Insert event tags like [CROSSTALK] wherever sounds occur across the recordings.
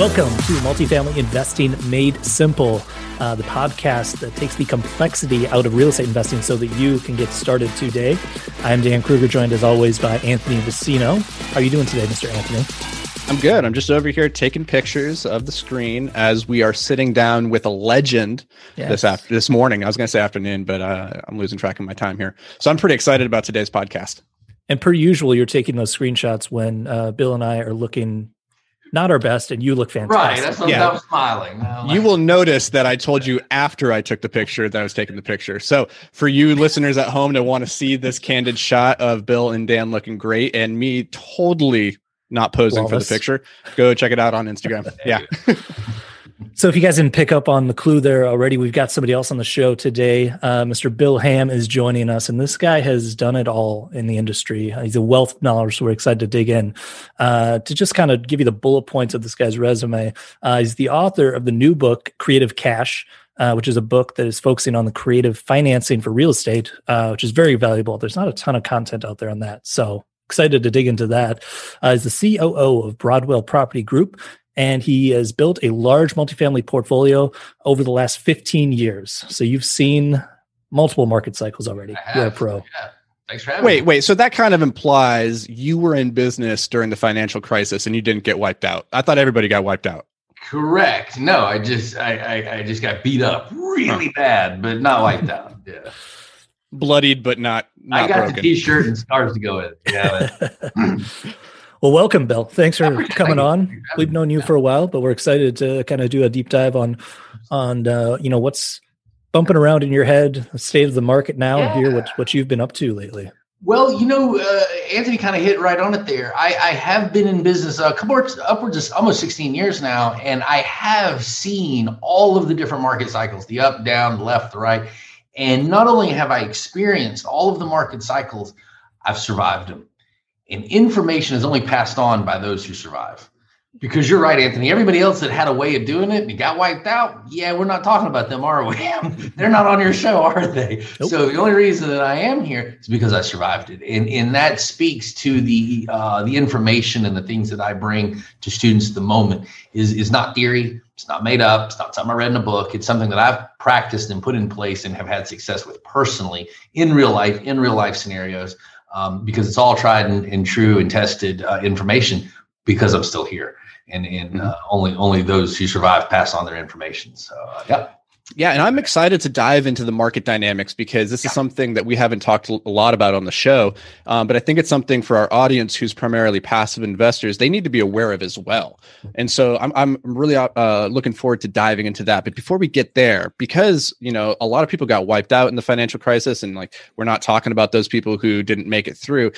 Welcome to Multifamily Investing Made Simple, uh, the podcast that takes the complexity out of real estate investing so that you can get started today. I'm Dan Krueger, joined as always by Anthony Vicino. How are you doing today, Mr. Anthony? I'm good. I'm just over here taking pictures of the screen as we are sitting down with a legend yes. this after this morning. I was going to say afternoon, but uh, I'm losing track of my time here. So I'm pretty excited about today's podcast. And per usual, you're taking those screenshots when uh, Bill and I are looking not our best, and you look fantastic. Right. That's yeah. I'm smiling. you will notice that I told you after I took the picture that I was taking the picture. So for you listeners at home to want to see this candid shot of Bill and Dan looking great and me totally not posing Flawless. for the picture, go check it out on Instagram. yeah. [LAUGHS] So, if you guys didn't pick up on the clue there already, we've got somebody else on the show today. Uh, Mr. Bill Ham is joining us, and this guy has done it all in the industry. Uh, he's a wealth knowledge, so we're excited to dig in. Uh, to just kind of give you the bullet points of this guy's resume, uh, he's the author of the new book, Creative Cash. Uh, which is a book that is focusing on the creative financing for real estate, uh, which is very valuable. There's not a ton of content out there on that. So excited to dig into that. Uh, he's the COO of Broadwell Property Group, and he has built a large multifamily portfolio over the last 15 years. So you've seen multiple market cycles already. You're a pro. Yeah. Thanks for having wait, me. wait. So that kind of implies you were in business during the financial crisis and you didn't get wiped out. I thought everybody got wiped out. Correct. No, I just I I, I just got beat up really huh. bad, but not wiped out. Yeah. Bloodied, but not. not I got broken. the t-shirt and scars to go with. Yeah. [LAUGHS] [CLEARS THROAT] Well, welcome, Bill. Thanks for coming on. We've known you for a while, but we're excited to kind of do a deep dive on on uh, you know what's bumping around in your head, the state of the market now, yeah. and hear what what you've been up to lately. Well, you know, uh, Anthony kind of hit right on it there. I, I have been in business a couple upwards of almost 16 years now, and I have seen all of the different market cycles the up, down, the left, the right. And not only have I experienced all of the market cycles, I've survived them. And information is only passed on by those who survive. Because you're right, Anthony. Everybody else that had a way of doing it and got wiped out, yeah, we're not talking about them, are we? [LAUGHS] They're not on your show, [LAUGHS] are they? Nope. So the only reason that I am here is because I survived it, and and that speaks to the uh, the information and the things that I bring to students at the moment is is not theory. It's not made up. It's not something I read in a book. It's something that I've practiced and put in place and have had success with personally in real life, in real life scenarios um, because it's all tried and, and true and tested uh, information because I'm still here. And, and mm-hmm. uh, only only those who survive pass on their information. So, uh, yeah. Yeah, and I'm excited to dive into the market dynamics because this yeah. is something that we haven't talked a lot about on the show. Um, but I think it's something for our audience who's primarily passive investors, they need to be aware of as well. And so I'm, I'm really uh, looking forward to diving into that. But before we get there, because, you know, a lot of people got wiped out in the financial crisis and like we're not talking about those people who didn't make it through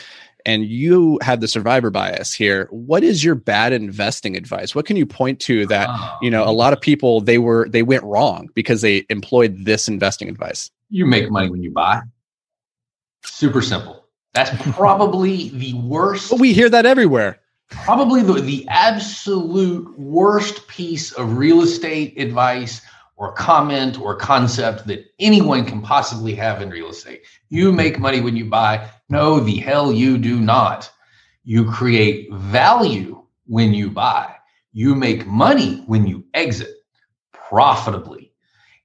and you have the survivor bias here what is your bad investing advice? What can you point to that you know a lot of people they were they went wrong because they employed this investing advice? You make money when you buy. Super simple. That's probably the worst but we hear that everywhere. Probably the, the absolute worst piece of real estate advice or comment or concept that anyone can possibly have in real estate. You make money when you buy. No, the hell you do not. You create value when you buy. You make money when you exit profitably.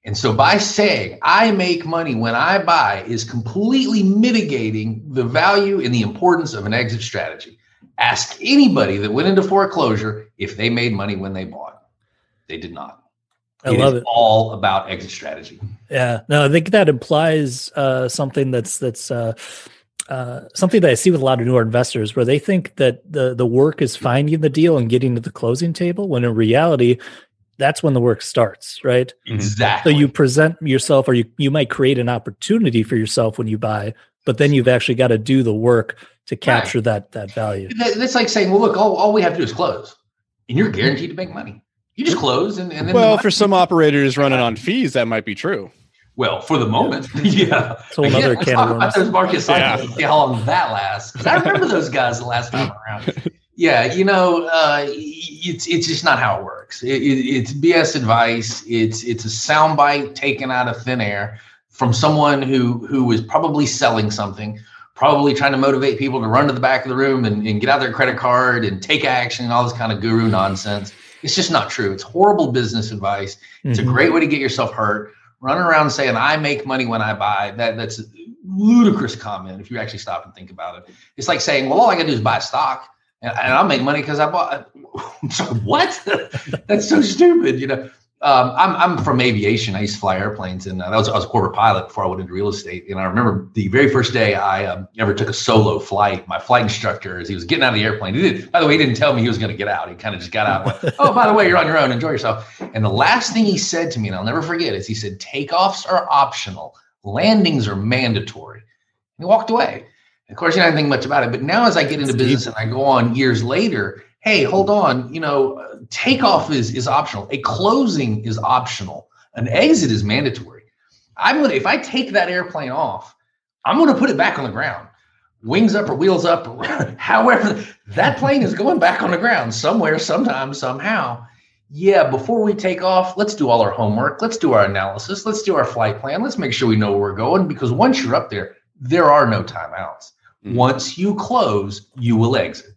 And so by saying I make money when I buy is completely mitigating the value and the importance of an exit strategy. Ask anybody that went into foreclosure if they made money when they bought. They did not. I it love it. All about exit strategy. Yeah. No, I think that implies uh, something that's that's uh, uh, something that I see with a lot of newer investors where they think that the the work is finding the deal and getting to the closing table when in reality that's when the work starts, right? Exactly. So you present yourself or you you might create an opportunity for yourself when you buy, but then you've actually got to do the work to capture right. that that value. That's like saying, well, look, all, all we have to do is close, and you're guaranteed to make money. You just close, and, and then well, the for some operators running on fees, that might be true. Well, for the moment, [LAUGHS] yeah. So another yeah, can of worms. Those market cycles, yeah. how long that lasts. I remember [LAUGHS] those guys the last time around. Yeah, you know, uh, it's it's just not how it works. It, it, it's BS advice. It's it's a soundbite taken out of thin air from someone who who is probably selling something probably trying to motivate people to run to the back of the room and, and get out their credit card and take action and all this kind of guru nonsense. It's just not true. It's horrible business advice. It's mm-hmm. a great way to get yourself hurt. Running around saying I make money when I buy that that's a ludicrous comment if you actually stop and think about it. It's like saying, well, all I got to do is buy stock and, and I'll make money because I bought. [LAUGHS] what? [LAUGHS] that's so stupid. You know, um, I'm I'm from aviation. I used to fly airplanes, and uh, that was I was a corporate pilot before I went into real estate. And I remember the very first day I um, ever took a solo flight. My flight instructor, as he was getting out of the airplane, he did. By the way, he didn't tell me he was going to get out. He kind of just got out. Went, oh, by the way, you're on your own. Enjoy yourself. And the last thing he said to me, and I'll never forget, is he said, "Takeoffs are optional. Landings are mandatory." And he walked away. Of course, you don't think much about it. But now, as I get into business and I go on years later hey, hold on, you know, takeoff is is optional. A closing is optional. An exit is mandatory. I'm gonna if I take that airplane off, I'm gonna put it back on the ground. Wings up or wheels up, [LAUGHS] however, that plane is going back on the ground somewhere, sometime, somehow. Yeah, before we take off, let's do all our homework. Let's do our analysis. Let's do our flight plan. Let's make sure we know where we're going because once you're up there, there are no timeouts. Mm-hmm. Once you close, you will exit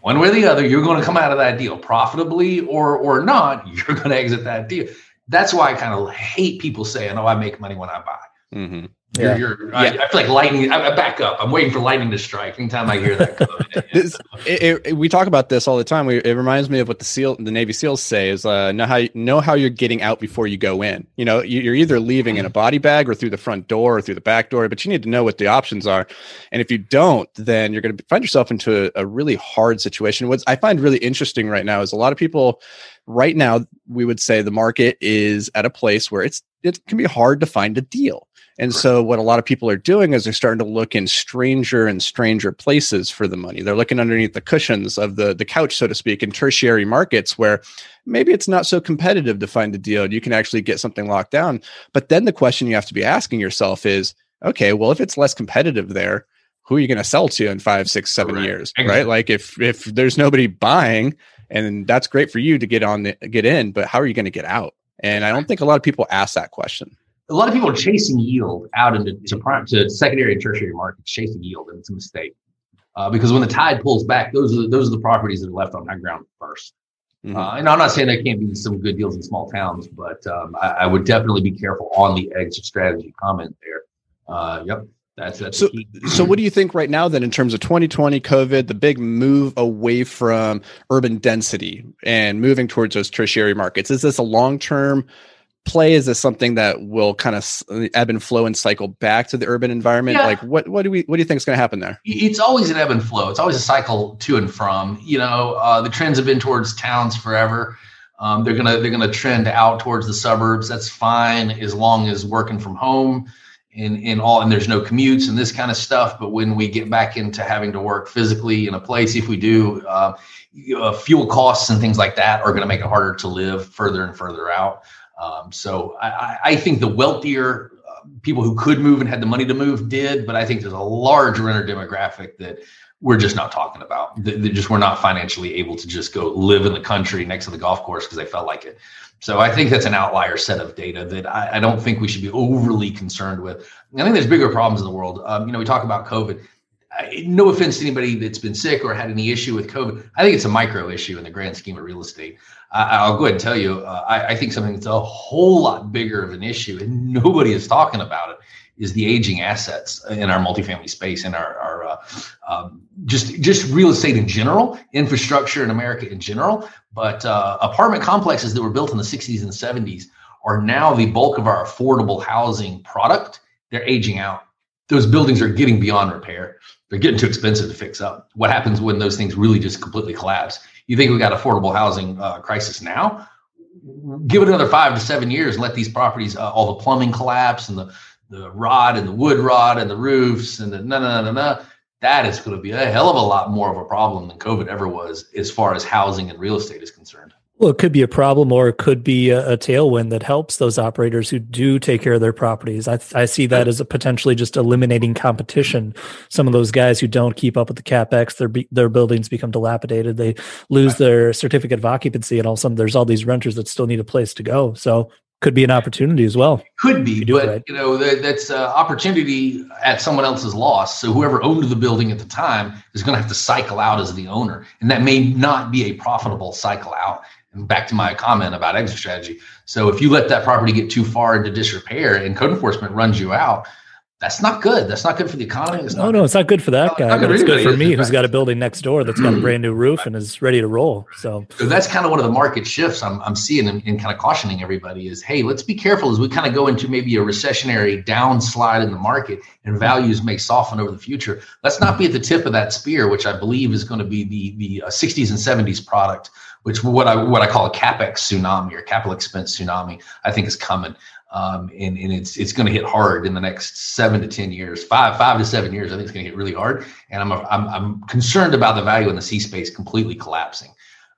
one way or the other, you're going to come out of that deal profitably or or not. [LAUGHS] You're going to exit that deal. That's why I kind of hate people saying, "Oh, I make money when I buy." Mm-hmm. Yeah. You're, you're, I, I, feel like lightning. I, I, back up. I'm waiting for lightning to strike. Anytime I hear that, [LAUGHS] this, it, it, we talk about this all the time. We, it reminds me of what the SEAL, the Navy SEALs say: is uh, know how know how you're getting out before you go in. You know, you're either leaving in a body bag or through the front door or through the back door, but you need to know what the options are. And if you don't, then you're going to find yourself into a, a really hard situation. What I find really interesting right now is a lot of people. Right now, we would say the market is at a place where it's it can be hard to find a deal and so what a lot of people are doing is they're starting to look in stranger and stranger places for the money. They're looking underneath the cushions of the the couch, so to speak, in tertiary markets where maybe it's not so competitive to find a deal. and You can actually get something locked down. But then the question you have to be asking yourself is, okay, well, if it's less competitive there, who are you going to sell to in five, six, seven right. years? Exactly. Right. Like if if there's nobody buying, and that's great for you to get on the get in, but how are you going to get out? And I don't think a lot of people ask that question a lot of people are chasing yield out into to, prime, to secondary and tertiary markets, chasing yield, and it's a mistake. Uh, because when the tide pulls back, those are the, those are the properties that are left on high ground 1st mm-hmm. uh, and I'm not saying there can't be some good deals in small towns, but um, I, I, would definitely be careful on the exit strategy comment there. Uh, yep. That's, that's so, so what do you think right now then in terms of 2020 COVID, the big move away from urban density and moving towards those tertiary markets? Is this a long term play? Is this something that will kind of ebb and flow and cycle back to the urban environment? Yeah. Like, what what do we what do you think is going to happen there? It's always an ebb and flow. It's always a cycle to and from. You know, uh, the trends have been towards towns forever. Um, they're gonna they're gonna trend out towards the suburbs. That's fine as long as working from home and in all and there's no commutes and this kind of stuff. But when we get back into having to work physically in a place, if we do, uh, uh, fuel costs and things like that are going to make it harder to live further and further out. Um, so I, I, think the wealthier uh, people who could move and had the money to move did, but I think there's a large renter demographic that we're just not talking about. They, just we're not financially able to just go live in the country next to the golf course because they felt like it. So I think that's an outlier set of data that I, I, don't think we should be overly concerned with. I think there's bigger problems in the world. Um, you know, we talk about COVID. I, no offense to anybody that's been sick or had any issue with COVID. I think it's a micro issue in the grand scheme of real estate. I, will go ahead and tell you, uh, I, I, think something that's a whole lot bigger of an issue, and nobody is talking about it, is the aging assets in our multifamily space and our, our uh, um, just just real estate in general, infrastructure in America in general. But uh, apartment complexes that were built in the 60s and 70s are now the bulk of our affordable housing product. They're aging out those buildings are getting beyond repair. They're getting too expensive to fix up. What happens when those things really just completely collapse? You think we got affordable housing uh, crisis now? Give it another five to seven years and let these properties, uh, all the plumbing collapse and the the rod and the wood rot and the roofs and the no no no no. That is going to be a hell of a lot more of a problem than COVID ever was, as far as housing and real estate is concerned. Well, it could be a problem or it could be a, a, tailwind that helps those operators who do take care of their properties. I, I see that as a potentially just eliminating competition. Some of those guys who don't keep up with the capex, their their buildings become dilapidated. They lose their certificate of occupancy, and all of a sudden there's all these renters that still need a place to go. So could be an opportunity as well. Could be, but right. you know that, that's uh, opportunity at someone else's loss. So whoever owned the building at the time is going to have to cycle out as the owner, and that may not be a profitable cycle out. And back to my comment about exit strategy. So if you let that property get too far into disrepair and code enforcement runs you out, that's not good. That's not good for the economy. It's no, not, no, it's not good for that guy. But it's good for me, who's got a building next door that's got a brand new roof and is ready to roll. So, so that's kind of one of the market shifts I'm, I'm seeing and, and, kind of cautioning everybody is, hey, let's be careful as we kind of go into maybe a recessionary downslide in the market and values may soften over the future. Let's not be at the tip of that spear, which I believe is going to be the the uh, 60s and 70s product, which what I what I call a capex tsunami or capital expense tsunami. I think is coming um, and, and it's it's going to hit hard in the next seven to ten years, five five to seven years. I think it's going to hit really hard, and I'm a, I'm, I'm concerned about the value in the C space completely collapsing.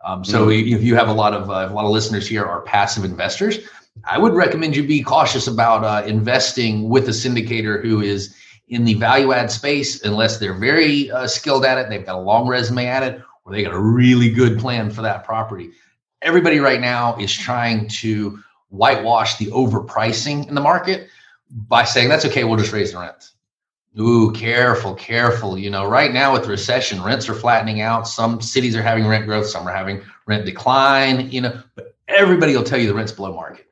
Um, so mm-hmm. if you have a lot of uh, a lot of listeners here are passive investors, I would recommend you be cautious about uh, investing with a syndicator who is in the value add space, unless they're very uh, skilled at it, they've got a long resume at it, or they got a really good plan for that property. Everybody right now is trying to whitewash the overpricing in the market by saying that's okay, we'll just raise the rent. Ooh, careful, careful. You know, right now with the recession, rents are flattening out. Some cities are having rent growth, some are having rent decline, you know, but everybody will tell you the rent's below market.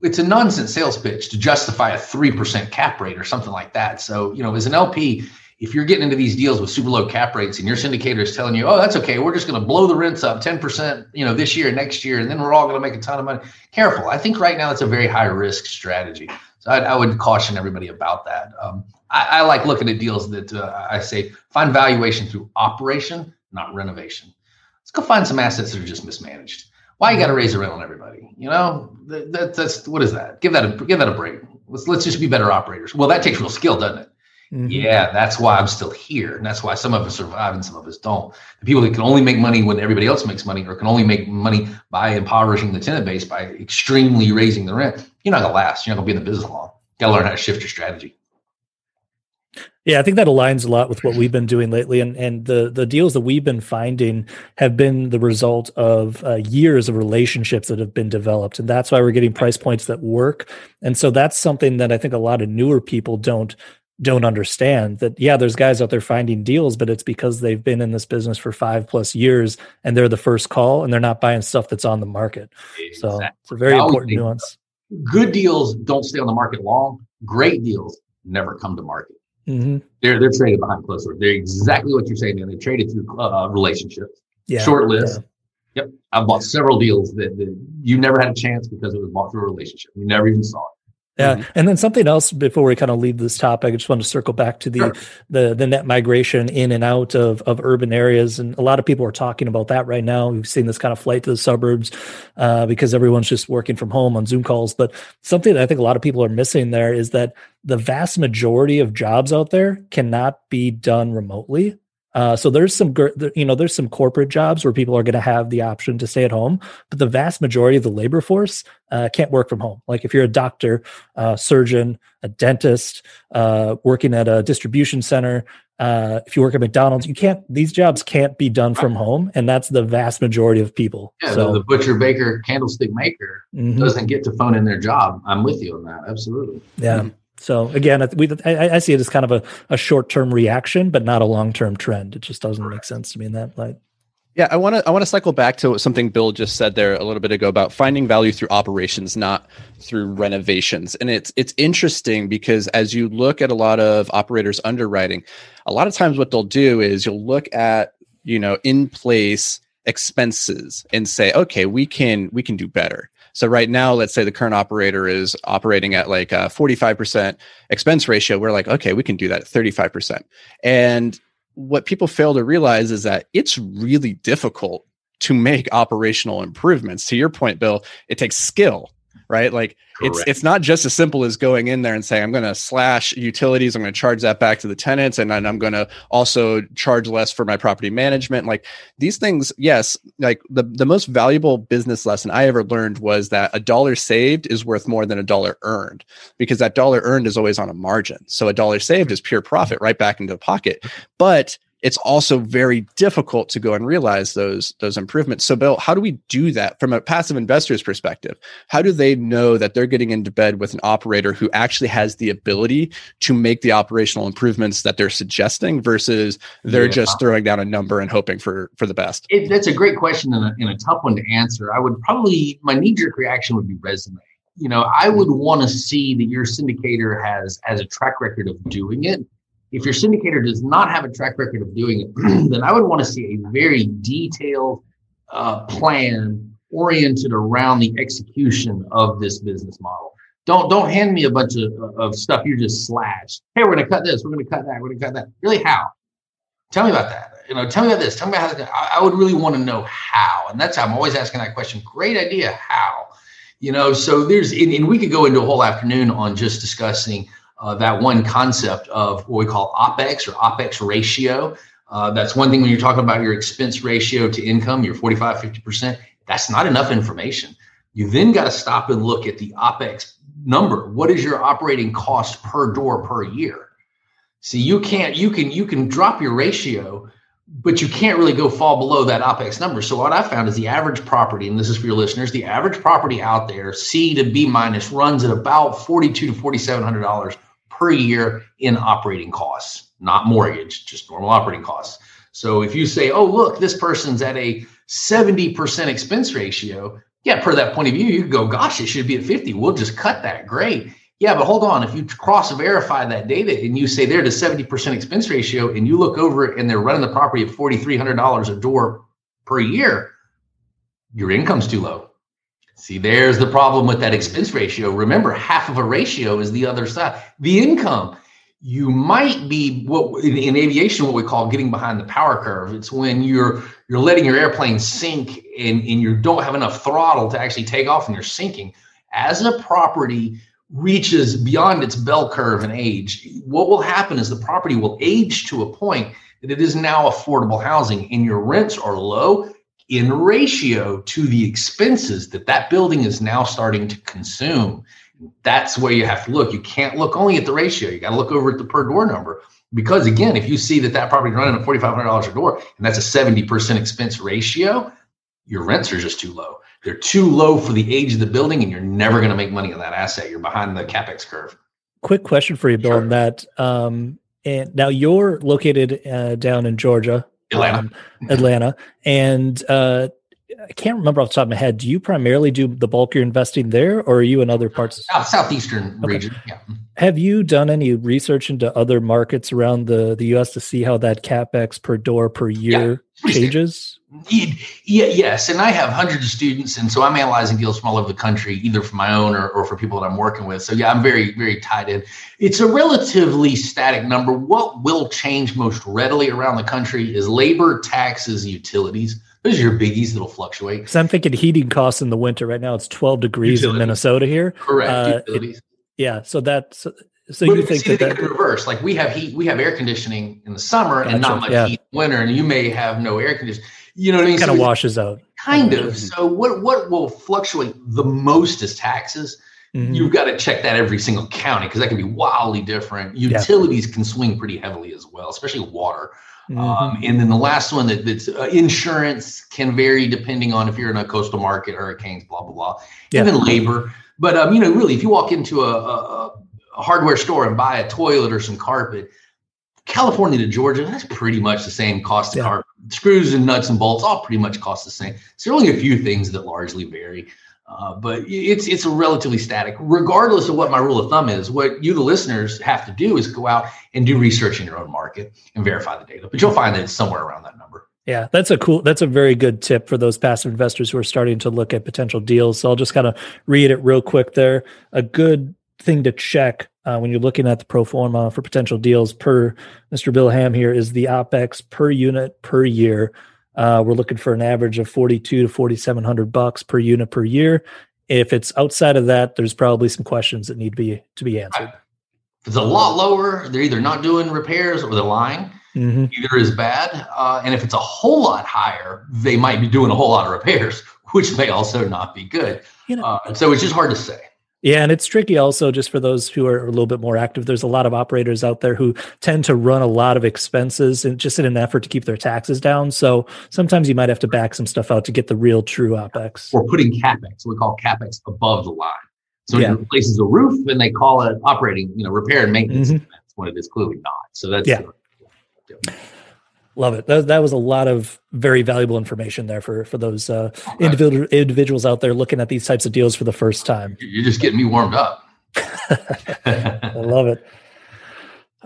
It's a nonsense sales pitch to justify a 3% cap rate or something like that. So, you know, as an LP, if you're getting into these deals with super low cap rates and your syndicator is telling you, oh, that's okay, we're just going to blow the rents up 10%, you know, this year, next year, and then we're all going to make a ton of money. Careful. I think right now it's a very high risk strategy. So I, I would caution everybody about that. Um, I, I, like looking at deals that uh, I say find valuation through operation, not renovation. Let's go find some assets that are just mismanaged. Why you got to raise the rent on everybody? You know, that, that, that's what is that? Give that a give that a break. Let's let's just be better operators. Well, that takes real skill, doesn't it? Mm-hmm. Yeah, that's why I'm still here. And that's why some of us survive and some of us don't. The people that can only make money when everybody else makes money or can only make money by impoverishing the tenant base by extremely raising the rent, you're not going to last. You're not going to be in the business long. Got to learn how to shift your strategy. Yeah, I think that aligns a lot with what we've been doing lately, and and the the deals that we've been finding have been the result of uh, years of relationships that have been developed, and that's why we're getting price points that work. And so that's something that I think a lot of newer people don't don't understand that yeah there's guys out there finding deals but it's because they've been in this business for five plus years and they're the first call and they're not buying stuff that's on the market. Exactly. so it's a very important nuance. good deals don't stay on the market long. Great deals never come to market. Mm-hmm. they're they're traded behind closed doors. They're exactly what you're saying man. they're traded through uh, relationships. Yeah, short list. Yeah. yep. I've bought several deals that, that you never had a chance because it was bought through a relationship. You never even saw it yeah, mm-hmm. and then something else before we kind of leave this topic, I just want to circle back to the sure. the the net migration in and out of of urban areas, and a lot of people are talking about that right now. We've seen this kind of flight to the suburbs uh, because everyone's just working from home on Zoom calls. But something that I think a lot of people are missing there is that the vast majority of jobs out there cannot be done remotely. Uh, so there's some, you know, there's some corporate jobs where people are going to have the option to stay at home, but the vast majority of the labor force uh, can't work from home. Like if you're a doctor, uh, surgeon, a dentist, uh, working at a distribution center, uh, if you work at McDonald's, you can't. These jobs can't be done from home, and that's the vast majority of people. Yeah, so, the, butcher, baker, candlestick maker mm-hmm. doesn't get to phone in their job. I'm with you on that. Absolutely. Yeah. Mm-hmm. So again, we, I, I, see it as kind of a, a short term reaction, but not a long term trend. It just doesn't make sense to me in that light. Yeah, I want to I want to cycle back to something Bill just said there a little bit ago about finding value through operations, not through renovations. And it's it's interesting because as you look at a lot of operators underwriting, a lot of times what they'll do is you'll look at you know in place expenses and say, okay, we can we can do better. So right now, let's say the current operator is operating at like a 45% expense ratio. We're like, okay, we can do that at 35%. And what people fail to realize is that it's really difficult to make operational improvements. To your point, Bill, it takes skill right? Like Correct. it's it's not just as simple as going in there and saying I'm going to slash utilities, I'm going to charge that back to the tenants, and then I'm going to also charge less for my property management. Like these things, yes, like the the most valuable business lesson I ever learned was that a dollar saved is worth more than a dollar earned because that dollar earned is always on a margin. So a dollar saved mm-hmm. is pure profit right back into the pocket. Mm-hmm. But it's also very difficult to go and realize those those improvements. So Bill, how do we do that from a passive investor's perspective? How do they know that they're getting into bed with an operator who actually has the ability to make the operational improvements that they're suggesting versus they're yeah. just throwing down a number and hoping for for the best? It, that's a great question and a, and a tough one to answer. I would probably my knee jerk reaction would be resume. You know, I would want to see that your syndicator has as a track record of doing it if your syndicator does not have a track record of doing it, [CLEARS THROAT] then I would want to see a very detailed uh, plan oriented around the execution of this business model. Don't don't hand me a bunch of, of stuff you just slashed. Hey, we're going to cut this. We're going to cut that. We're going to cut that. Really, how? Tell me about that. You know, tell me about this. Tell me about how. I, I would really want to know how, and that's how I'm always asking that question. Great idea. How? You know, so there's and, and we could go into a whole afternoon on just discussing uh, that one concept of what we call OPEX or OPEX ratio. Uh, that's one thing when you're talking about your expense ratio to income, your 45, 50%. That's not enough information. You then got to stop and look at the OPEX number. What is your operating cost per door per year? See, you can't, you can, you can drop your ratio, but you can't really go fall below that OPEX number. So what I found is the average property, and this is for your listeners, the average property out there, C to B minus, runs at about forty-two to forty-seven hundred dollars per year in operating costs, not mortgage, just normal operating costs. So if you say, oh, look, this person's at a 70% expense ratio, yeah, per that point of view, you go, gosh, it should be at 50. We'll just cut that. Great. Yeah, but hold on. If you cross verify that data and you say they're at a 70% expense ratio and you look over it and they're running the property at $4,300 a door per year, your income's too low. See, there's the problem with that expense ratio. Remember, half of a ratio is the other side. The income, you might be what in, in, aviation what we call getting behind the power curve. It's when you're you're letting your airplane sink and, and you don't have enough throttle to actually take off and you're sinking. As a property reaches beyond its bell curve in age, what will happen is the property will age to a point that it is now affordable housing and your rents are low in ratio to the expenses that that building is now starting to consume. That's where you have to look. You can't look only at the ratio. You got to look over at the per door number because again, if you see that that property is running at forty five hundred dollars a door and that's a seventy percent expense ratio, your rents are just too low. They're too low for the age of the building, and you're never going to make money on that asset. You're behind the capex curve. Quick question for you, Bill. Sure. On that, um, and now you're located uh, down in Georgia, Atlanta. Um, Atlanta. And uh, I can't remember off the top of my head. Do you primarily do the bulk of your investing there, or are you in other parts? South, southeastern okay. region. Yeah. Have you done any research into other markets around the the U.S. to see how that capex per door per year yeah. changes? Yeah, yes, and I have hundreds of students, and so I'm analyzing deals from all over the country, either for my own or, or for people that I'm working with. So yeah, I'm very, very tied in. It's a relatively static number. What will change most readily around the country is labor, taxes, utilities. Those are your biggies that'll fluctuate. Because I'm thinking heating costs in the winter. Right now, it's 12 degrees utilities. in Minnesota here. Correct. Uh, it, yeah, so that's so but you think that, that reverse? Like we have heat, we have air conditioning in the summer gotcha, and not much yeah. heat in winter, and you may have no air conditioning. You know what I mean? Kind so of washes out. Kind of. So what what will fluctuate the most is taxes. Mm-hmm. You've got to check that every single county because that can be wildly different. Utilities yeah. can swing pretty heavily as well, especially water. Mm-hmm. Um, and then the last one that, that's uh, insurance can vary depending on if you're in a coastal market, hurricanes, blah blah blah. Yeah. Even labor. But um, you know, really, if you walk into a, a, a hardware store and buy a toilet or some carpet, California to Georgia, that's pretty much the same cost of yeah. carpet. Screws and nuts and bolts all pretty much cost the same. So there are only a few things that largely vary. Uh, but it's it's a relatively static, regardless of what my rule of thumb is. What you, the listeners, have to do is go out and do research in your own market and verify the data. But you'll find that it's somewhere around that number. Yeah, that's a cool, that's a very good tip for those passive investors who are starting to look at potential deals. So I'll just kind of read it real quick there. A good thing to check uh, when you're looking at the pro forma for potential deals per Mr. Bill Ham here is the OPEX per unit per year. Uh, we're looking for an average of 42 to 4,700 bucks per unit per year. If it's outside of that, there's probably some questions that need to be to be answered. If it's a lot lower, they're either not doing repairs or they're lying. Mm-hmm. Either is bad, uh, and if it's a whole lot higher, they might be doing a whole lot of repairs, [LAUGHS] which may also not be good. You know, uh, so it's just hard to say. Yeah, and it's tricky also just for those who are a little bit more active. There's a lot of operators out there who tend to run a lot of expenses and just in an effort to keep their taxes down. So sometimes you might have to back some stuff out to get the real true OPEX. Or putting CAPEX, we call CAPEX above the line. So yeah. it replaces a roof and they call it operating, you know, repair and maintenance mm-hmm. when it is clearly not. So that's yeah. The, Love it. That, that was a lot of very valuable information there for for those uh, individual individuals out there looking at these types of deals for the first time. You're just getting me warmed up. [LAUGHS] I love it.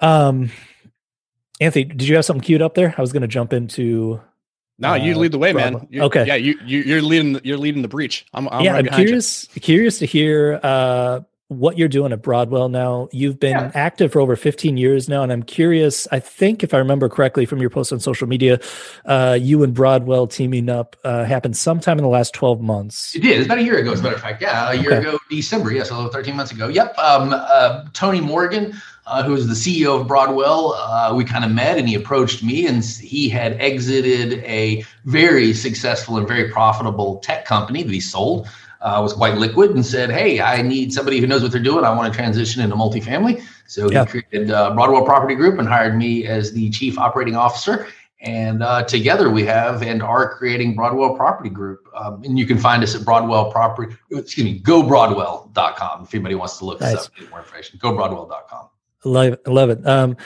Um, Anthony, did you have something queued up there? I was going to jump into. No, uh, you lead the way, man. You're, okay. Yeah, you, you are leading. You're leading the breach. I'm. I'm yeah, right I'm curious. You. Curious to hear uh, what you're doing at Broadwell now. You've been yeah. active for over 15 years now, and I'm curious. I think, if I remember correctly from your post on social media, uh, you and Broadwell teaming up uh, happened sometime in the last 12 months. It did. It's about a year ago, as a matter of fact. Yeah, a year okay. ago, December. Yeah, so 13 months ago. Yep. Um, uh, Tony Morgan. Uh, who was the CEO of Broadwell, uh, we kind of met and he approached me and he had exited a very successful and very profitable tech company that he sold uh, was quite liquid and said, "Hey, I need somebody who knows what they're doing. I want to transition into multifamily." So he created uh, Broadwell Property Group and hired me as the chief operating officer. And uh, together we have and are creating Broadwell Property Group. Um, and you can find us at Broadwell Property, excuse me, gobroadwell.com if anybody wants to look nice. us up, get more information. Gobroadwell.com. Love, love it. Um,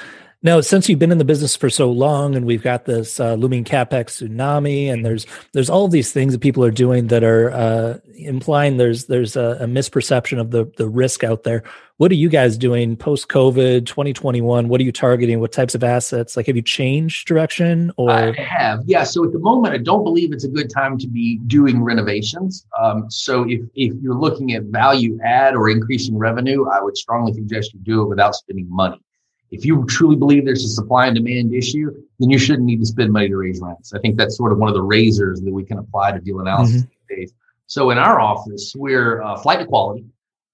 now, since you've been in the business for so long, and we've got this uh, looming capex tsunami, and there's there's all these things that people are doing that are uh, implying there's there's a, a, misperception of the the risk out there. What are you guys doing post COVID 2021? What are you targeting? What types of assets? Like, have you changed direction? Or I have, yeah. So at the moment, I don't believe it's a good time to be doing renovations. Um, so if if you're looking at value add or increasing revenue, I would strongly suggest you do it without spending money. If you truly believe there's a supply and demand issue, then you shouldn't need to spend money to raise rents. I think that's sort of one of the razors that we can apply to deal analysis mm-hmm. days. So in our office, we're uh, flight to quality.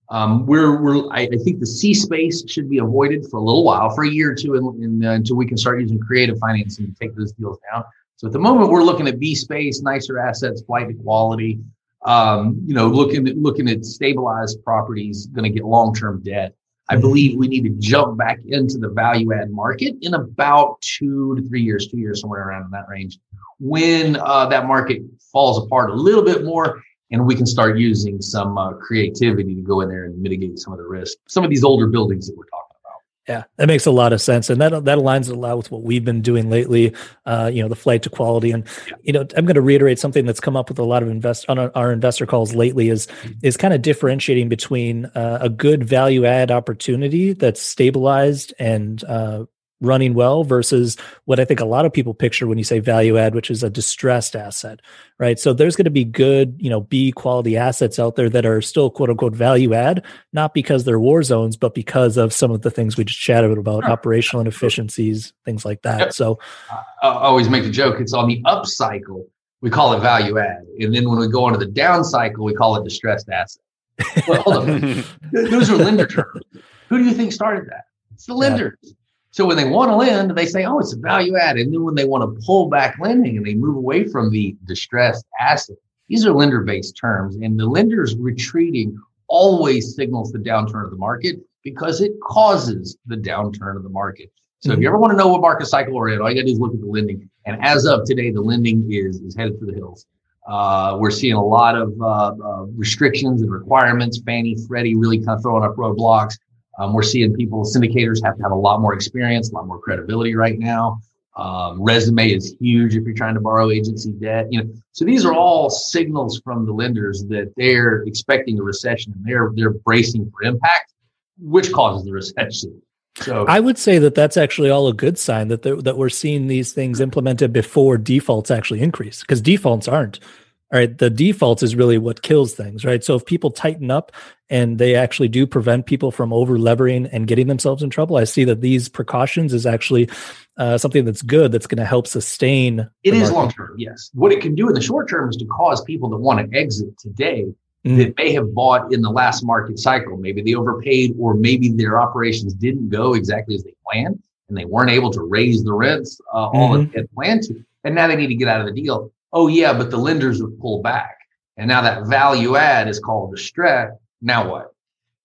Um, we're, we're I, I, think the C space should be avoided for a little while, for a year or two, in, in, uh, until we can start using creative financing to take those deals down. So at the moment, we're looking at B space, nicer assets, flight to quality. Um, you know, looking at looking at stabilized properties, going to get long term debt. I believe we need to jump back into the value add market in about two to three years, two years, somewhere around in that range, when uh, that market falls apart a little bit more and we can start using some uh, creativity to go in there and mitigate some of the risk. Some of these older buildings that we're talking yeah, that makes a lot of sense, and that that aligns a lot with what we've been doing lately. Uh, you know, the flight to quality, and you know, I'm going to reiterate something that's come up with a lot of invest on our investor calls lately is mm-hmm. is kind of differentiating between uh, a good value add opportunity that's stabilized and uh, running well versus what I think a lot of people picture when you say value add, which is a distressed asset, right? So there's going to be good, you know, B quality assets out there that are still quote unquote value add, not because they're war zones, but because of some of the things we just chatted about, sure. operational inefficiencies, things like that. Yep. So I always make the joke, it's on the up cycle, we call it value add. And then when we go onto the down cycle, we call it distressed asset. Well, hold on. [LAUGHS] Those are lender terms. Who do you think started that? It's the lenders. Yeah. So when they want to lend, they say, oh, it's a value add. And then when they want to pull back lending and they move away from the distressed asset, these are lender based terms. And the lenders retreating always signals the downturn of the market because it causes the downturn of the market. So mm-hmm. if you ever want to know what market cycle we're in, all you got to do is look at the lending. And as of today, the lending is, is headed for the hills. Uh, we're seeing a lot of uh, uh, restrictions and requirements. Fannie, Freddie really kind of throwing up roadblocks. Um, we're seeing people, syndicators have to have a lot more experience, a lot more credibility right now. Um, resume is huge if you're trying to borrow agency debt. You know, so these are all signals from the lenders that they're expecting a recession and they're they're bracing for impact, which causes the recession. So I would say that that's actually all a good sign that that we're seeing these things implemented before defaults actually increase because defaults aren't. All right, the defaults is really what kills things, right? So if people tighten up and they actually do prevent people from over levering and getting themselves in trouble, I see that these precautions is actually uh, something that's good that's going to help sustain. It is long term, yes. What it can do in the short term is to cause people that want to exit today mm. that may have bought in the last market cycle. Maybe they overpaid, or maybe their operations didn't go exactly as they planned, and they weren't able to raise the rents uh, all mm-hmm. as had planned to. And now they need to get out of the deal. Oh yeah, but the lenders have pulled back, and now that value add is called distress. Now what?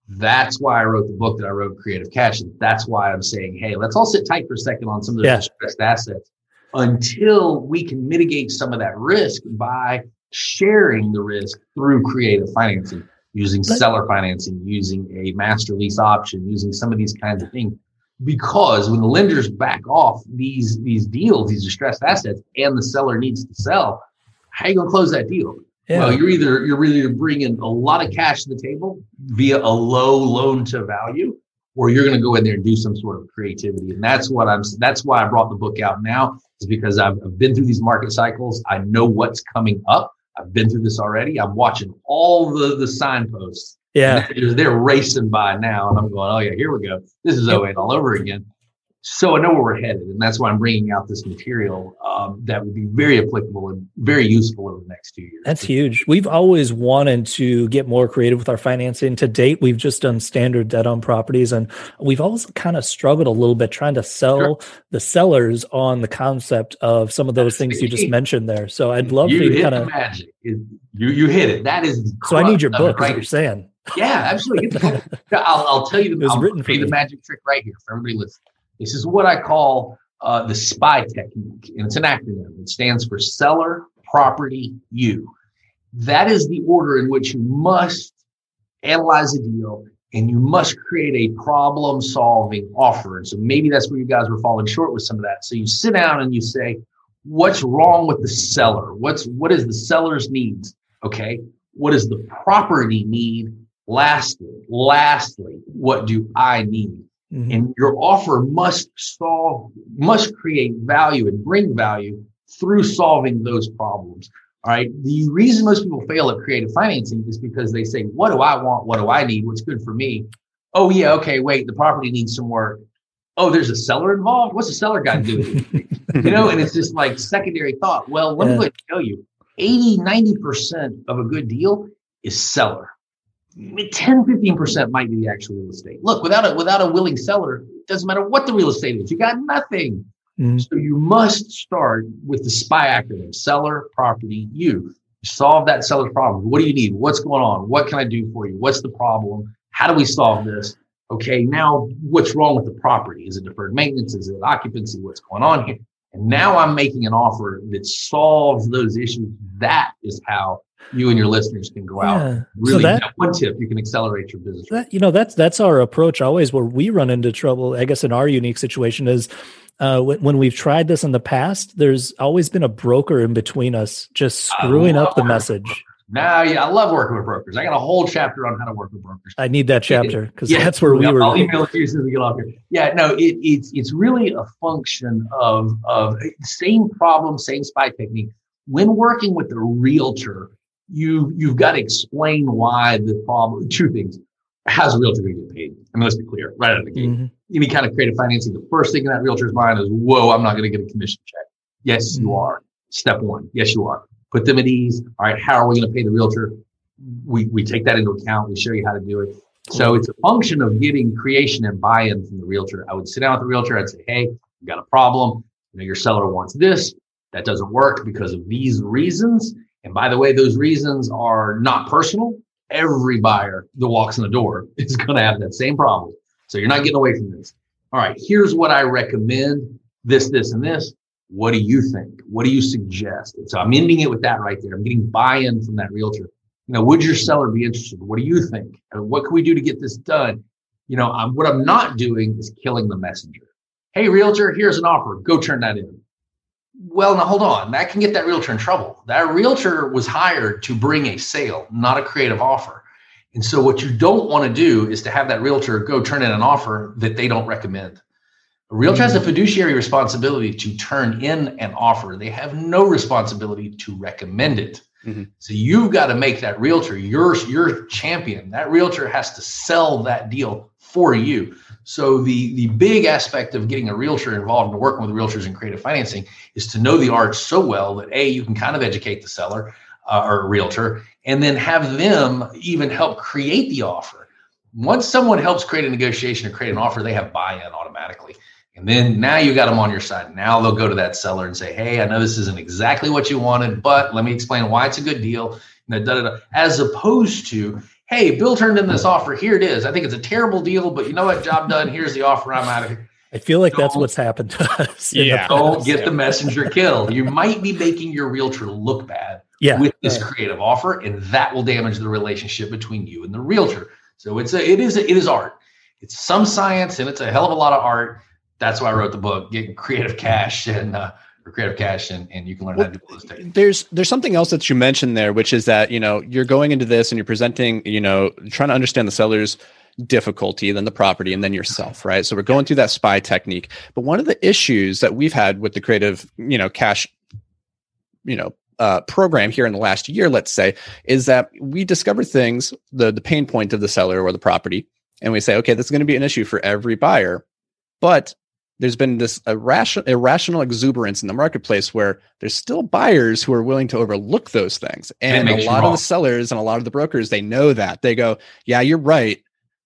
That's why I wrote the book that I wrote, Creative Cash. And that's why I'm saying, hey, let's all sit tight for a second on some of the yeah. distressed assets until we can mitigate some of that risk by sharing the risk through creative financing, using seller financing, using a master lease option, using some of these kinds of things. Because when the lenders back off these these deals, these distressed assets, and the seller needs to sell, how are you going to close that deal? Yeah. Well, you're either you're either bringing a lot of cash to the table via a low loan to value, or you're going to go in there and do some sort of creativity. And that's what I'm. That's why I brought the book out now, is because I've, I've been through these market cycles. I know what's coming up. I've been through this already. I'm watching all the the signposts. Yeah, they're, they're, racing by now, and I'm going, oh yeah, here we go. This is 08 all over again. So I know where we're headed, and that's why I'm bringing out this material um, that would be very applicable and very useful over the next two years. That's huge. We've always wanted to get more creative with our financing. To date, we've just done standard debt on properties, and we've also kind of struggled a little bit trying to sell sure. the sellers on the concept of some of those things you just mentioned there. So I'd love you for you to kind of magic. you you hit it. That is so. I need your book. Right? You're saying. Yeah, absolutely. [LAUGHS] I'll, I'll tell you. The, I'll written the magic trick right here for everybody listening this is what I call uh, the SPY technique, and it's an acronym. It stands for Seller Property You. That is the order in which you must analyze a deal and you must create a problem solving offer. And so maybe that's where you guys were falling short with some of that. So you sit down and you say, what's wrong with the seller? What's what is the seller's needs? Okay. What does the property need? Lastly, lastly, what do I need? Mm-hmm. And your offer must solve, must create value and bring value through solving those problems. All right. The reason most people fail at creative financing is because they say, what do I want? What do I need? What's good for me? Oh, yeah. Okay. Wait, the property needs some work. Oh, there's a seller involved. What's the seller got to do with it? [LAUGHS] you know, and it's just like secondary thought. Well, let yeah. me tell you 80, 90% of a good deal is seller. 10 15% might be the actual real estate. Look without a without a willing seller it doesn't matter what the real estate is. You got nothing. Mm-hmm. so you must start with the spy acronym seller property you solve that seller's problem. What do you need? What's going on? What can i do for you? What's the problem? How do we solve this? Okay now what's wrong with the property? Is it deferred maintenance? Is it occupancy? What's going on here? And now i'm making an offer that solves those issues. That is how you and your listeners can go out. Yeah. Really, so that, one tip you can accelerate your business. That, you know, that's that's our approach always. Where we run into trouble, I guess, in our unique situation is uh, when, when, we've tried this in the past. There's always been a broker in between us, just screwing up the message. Now, yeah, I love working with brokers. I got a whole chapter on how to work with brokers. I need that chapter because yeah, that's where we were. I'll email it to you as soon as we get off here. Yeah, no, it, it's it's really a function of of same problem, same spy technique. When working with a realtor, you you've got to explain why the problem. Two things: how's a realtor going to get paid? I mean, let's be clear, right out of the gate. Mm-hmm. Any kind of creative financing, the first thing in that realtor's mind is, "Whoa, I'm not going to get a commission check." Yes, mm-hmm. you are. Step one. Yes, you are. Put them at ease. All right, how are we going to pay the realtor? We we take that into account. We show you how to do it. Cool. So it's a function of getting creation and buy-in from the realtor. I would sit down with the realtor. I'd say, "Hey, we got a problem. You know, your seller wants this. That doesn't work because of these reasons." And by the way, those reasons are not personal. Every buyer that walks in the door [LAUGHS] is going to have that same problem. So you're not getting away from this. All right, here's what I recommend this, this, and this. What do you think? What do you suggest? And so I'm ending it with that right there. I'm getting buy-in from that realtor. You know, would your seller be interested? What do you think? What can we do to get this done? You know, I'm, what I'm not doing is killing the messenger. Hey, realtor, here's an offer. Go turn that in. Well, now hold on. That can get that realtor in trouble. That realtor was hired to bring a sale, not a creative offer. And so what you don't want to do is to have that realtor go turn in an offer that they don't recommend. A realtor has a fiduciary responsibility to turn in an offer. They have no responsibility to recommend it. Mm-hmm. So you've got to make that realtor your your champion. That realtor has to sell that deal for you. So the the big aspect of getting a realtor involved and working with realtors in creative financing is to know the art so well that a you can kind of educate the seller uh, or realtor, and then have them even help create the offer. Once someone helps create a negotiation or create an offer, they have buy-in automatically. And then now you got them on your side. Now they'll go to that seller and say, "Hey, I know this isn't exactly what you wanted, but let me explain why it's a good deal." Da, da, da. As opposed to, "Hey, Bill turned in this offer. Here it is. I think it's a terrible deal, but you know what? Job done. Here's the offer. I'm out of here." I feel like don't, that's what's happened to us. Yeah, don't get the messenger killed. You might be making your realtor look bad yeah, with this creative offer, and that will damage the relationship between you and the realtor. So it's a, it is, a, it is art. It's some science, and it's a hell of a lot of art that's why I wrote the book, Getting Creative Cash and uh, Creative Cash, and, and you can learn well, how to do real estate. There's there's something else that you mentioned there, which is that you know you're going into this and you're presenting, you know, trying to understand the seller's difficulty, then the property, and then yourself, right? So we're going through that spy technique. But one of the issues that we've had with the creative, you know, cash, you know, uh, program here in the last year, let's say, is that we discover things, the the pain point of the seller or the property, and we say, okay, this is going to be an issue for every buyer, but there's been this irrational, irrational exuberance in the marketplace where there's still buyers who are willing to overlook those things. And a lot of the sellers and a lot of the brokers, they know that. They go, yeah, you're right,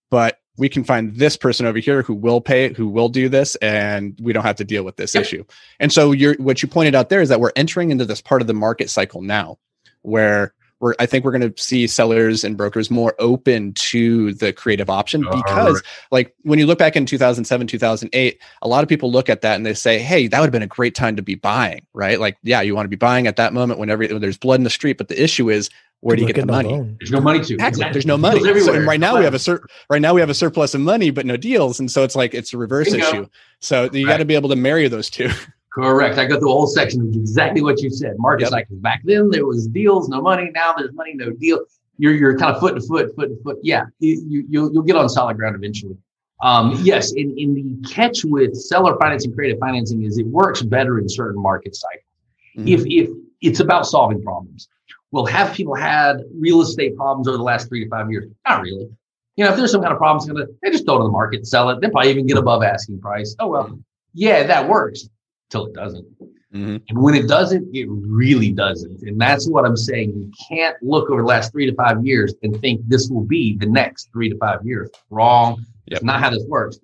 but we can find this person over here who will pay, it, who will do this, and we don't have to deal with this yep. issue. And so you're what you pointed out there is that we're entering into this part of the market cycle now where we're I think we're going to see sellers and brokers more open to the creative option oh, because right. like when you look back in 2007 2008 a lot of people look at that and they say hey that would have been a great time to be buying right like yeah you want to be buying at that moment whenever when there's blood in the street but the issue is where do you get the money? There's no money to. Exactly. There's no money. So, right now we have a sur- right now we have a surplus of money, but no deals, and so it's like it's a reverse Bingo. issue. So you right. got to be able to marry those two. [LAUGHS] Correct. I go through a whole section of exactly what you said. Market yep. cycles. Back then there was deals, no money. Now there's money, no deal. You're you're kind of foot to foot, foot to foot. Yeah, you, you you'll you'll get on solid ground eventually. Um, yes, in, in the catch with seller financing, creative financing is it works better in certain market cycles. Mm-hmm. If if it's about solving problems. Well, have people had real estate problems over the last three to five years? Not really. You know, if there's some kind of problems, gonna they just go to the market, sell it. They probably even get above asking price. Oh well, yeah, that works till it doesn't. Mm-hmm. And when it doesn't, it really doesn't. And that's what I'm saying. You can't look over the last three to five years and think this will be the next three to five years. Wrong. Yep. It's not how this works.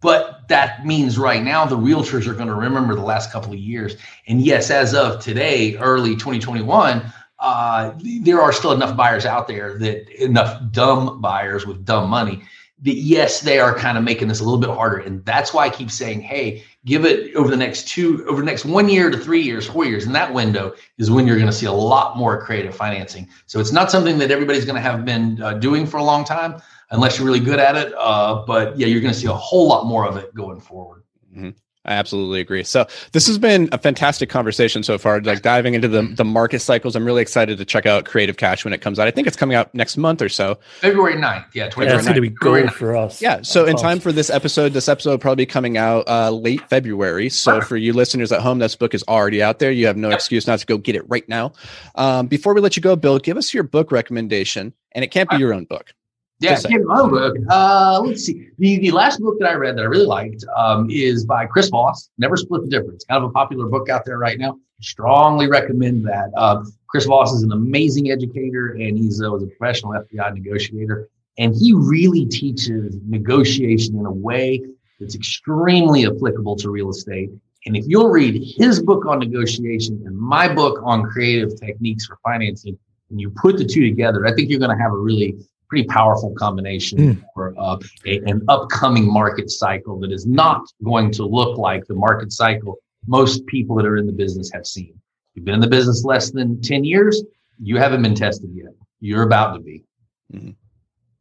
But that means right now the realtors are going to remember the last couple of years. And yes, as of today, early 2021, uh, there are still enough buyers out there that enough dumb buyers with dumb money that yes, they are kind of making this a little bit harder. And that's why I keep saying, hey, give it over the next two, over the next one year to three years, four years. In that window is when you're going to see a lot more creative financing. So it's not something that everybody's going to have been uh, doing for a long time, unless you're really good at it. Uh, but yeah, you're going to see a whole lot more of it going forward. Mm-hmm. I absolutely agree. So this has been a fantastic conversation so far, like diving into the, the market cycles. I'm really excited to check out Creative Cash when it comes out. I think it's coming out next month or so. February 9th. Yeah. Yeah, it's going to be gold for us. Yeah. So in time for this episode, this episode will probably be coming out uh, late February. So for you listeners at home, this book is already out there. You have no yep. excuse not to go get it right now. Um, before we let you go, Bill, give us your book recommendation. And it can't be your own book. Yeah, Kim book. Uh, let's see. The, the last book that I read that I really liked um, is by Chris Voss, Never Split the Difference. Kind of a popular book out there right now. Strongly recommend that. Uh, Chris Voss is an amazing educator and he's uh, was a professional FBI negotiator. And he really teaches negotiation in a way that's extremely applicable to real estate. And if you'll read his book on negotiation and my book on creative techniques for financing, and you put the two together, I think you're going to have a really pretty powerful combination mm. for uh, a, an upcoming market cycle that is not going to look like the market cycle most people that are in the business have seen. You've been in the business less than 10 years, you haven't been tested yet. You're about to be. Mm.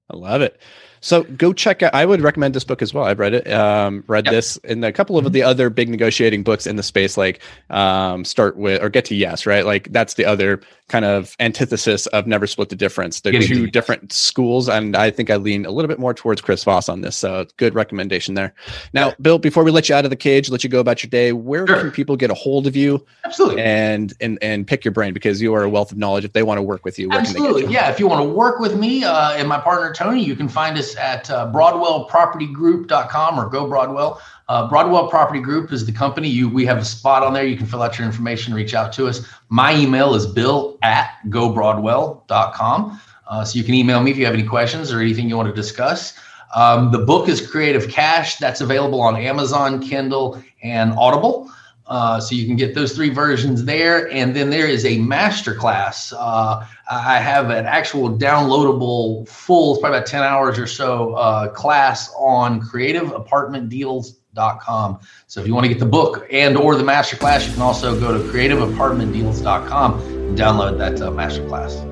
I love it. So go check out. I would recommend this book as well. I've read it. Um, read yep. this and a couple of mm-hmm. the other big negotiating books in the space, like um, start with or get to yes, right? Like that's the other kind of antithesis of never split the difference. They're two different schools, and I think I lean a little bit more towards Chris Voss on this. So good recommendation there. Now, Bill, before we let you out of the cage, let you go about your day. Where sure. can people get a hold of you? Absolutely. And and and pick your brain because you are a wealth of knowledge. If they want to work with you, absolutely. You? Yeah, if you want to work with me uh, and my partner Tony, you can find us at uh, BroadwellPropertyGroup.com or Go Broadwell. Uh, Broadwell Property Group is the company. You we have a spot on there. You can fill out your information, reach out to us. My email is bill at gobroadwell.com. Uh, so you can email me if you have any questions or anything you want to discuss. Um, the book is Creative Cash. That's available on Amazon, Kindle, and Audible. Uh, so you can get those three versions there. And then there is a masterclass. Uh, I have an actual downloadable full, probably about 10 hours or so, uh, class on creativeapartmentdeals.com. So if you want to get the book and or the masterclass, you can also go to creativeapartmentdeals.com and download that uh, masterclass.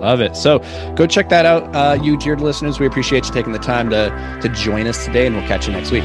Love it. So go check that out, uh, you dear listeners. We appreciate you taking the time to, to join us today, and we'll catch you next week.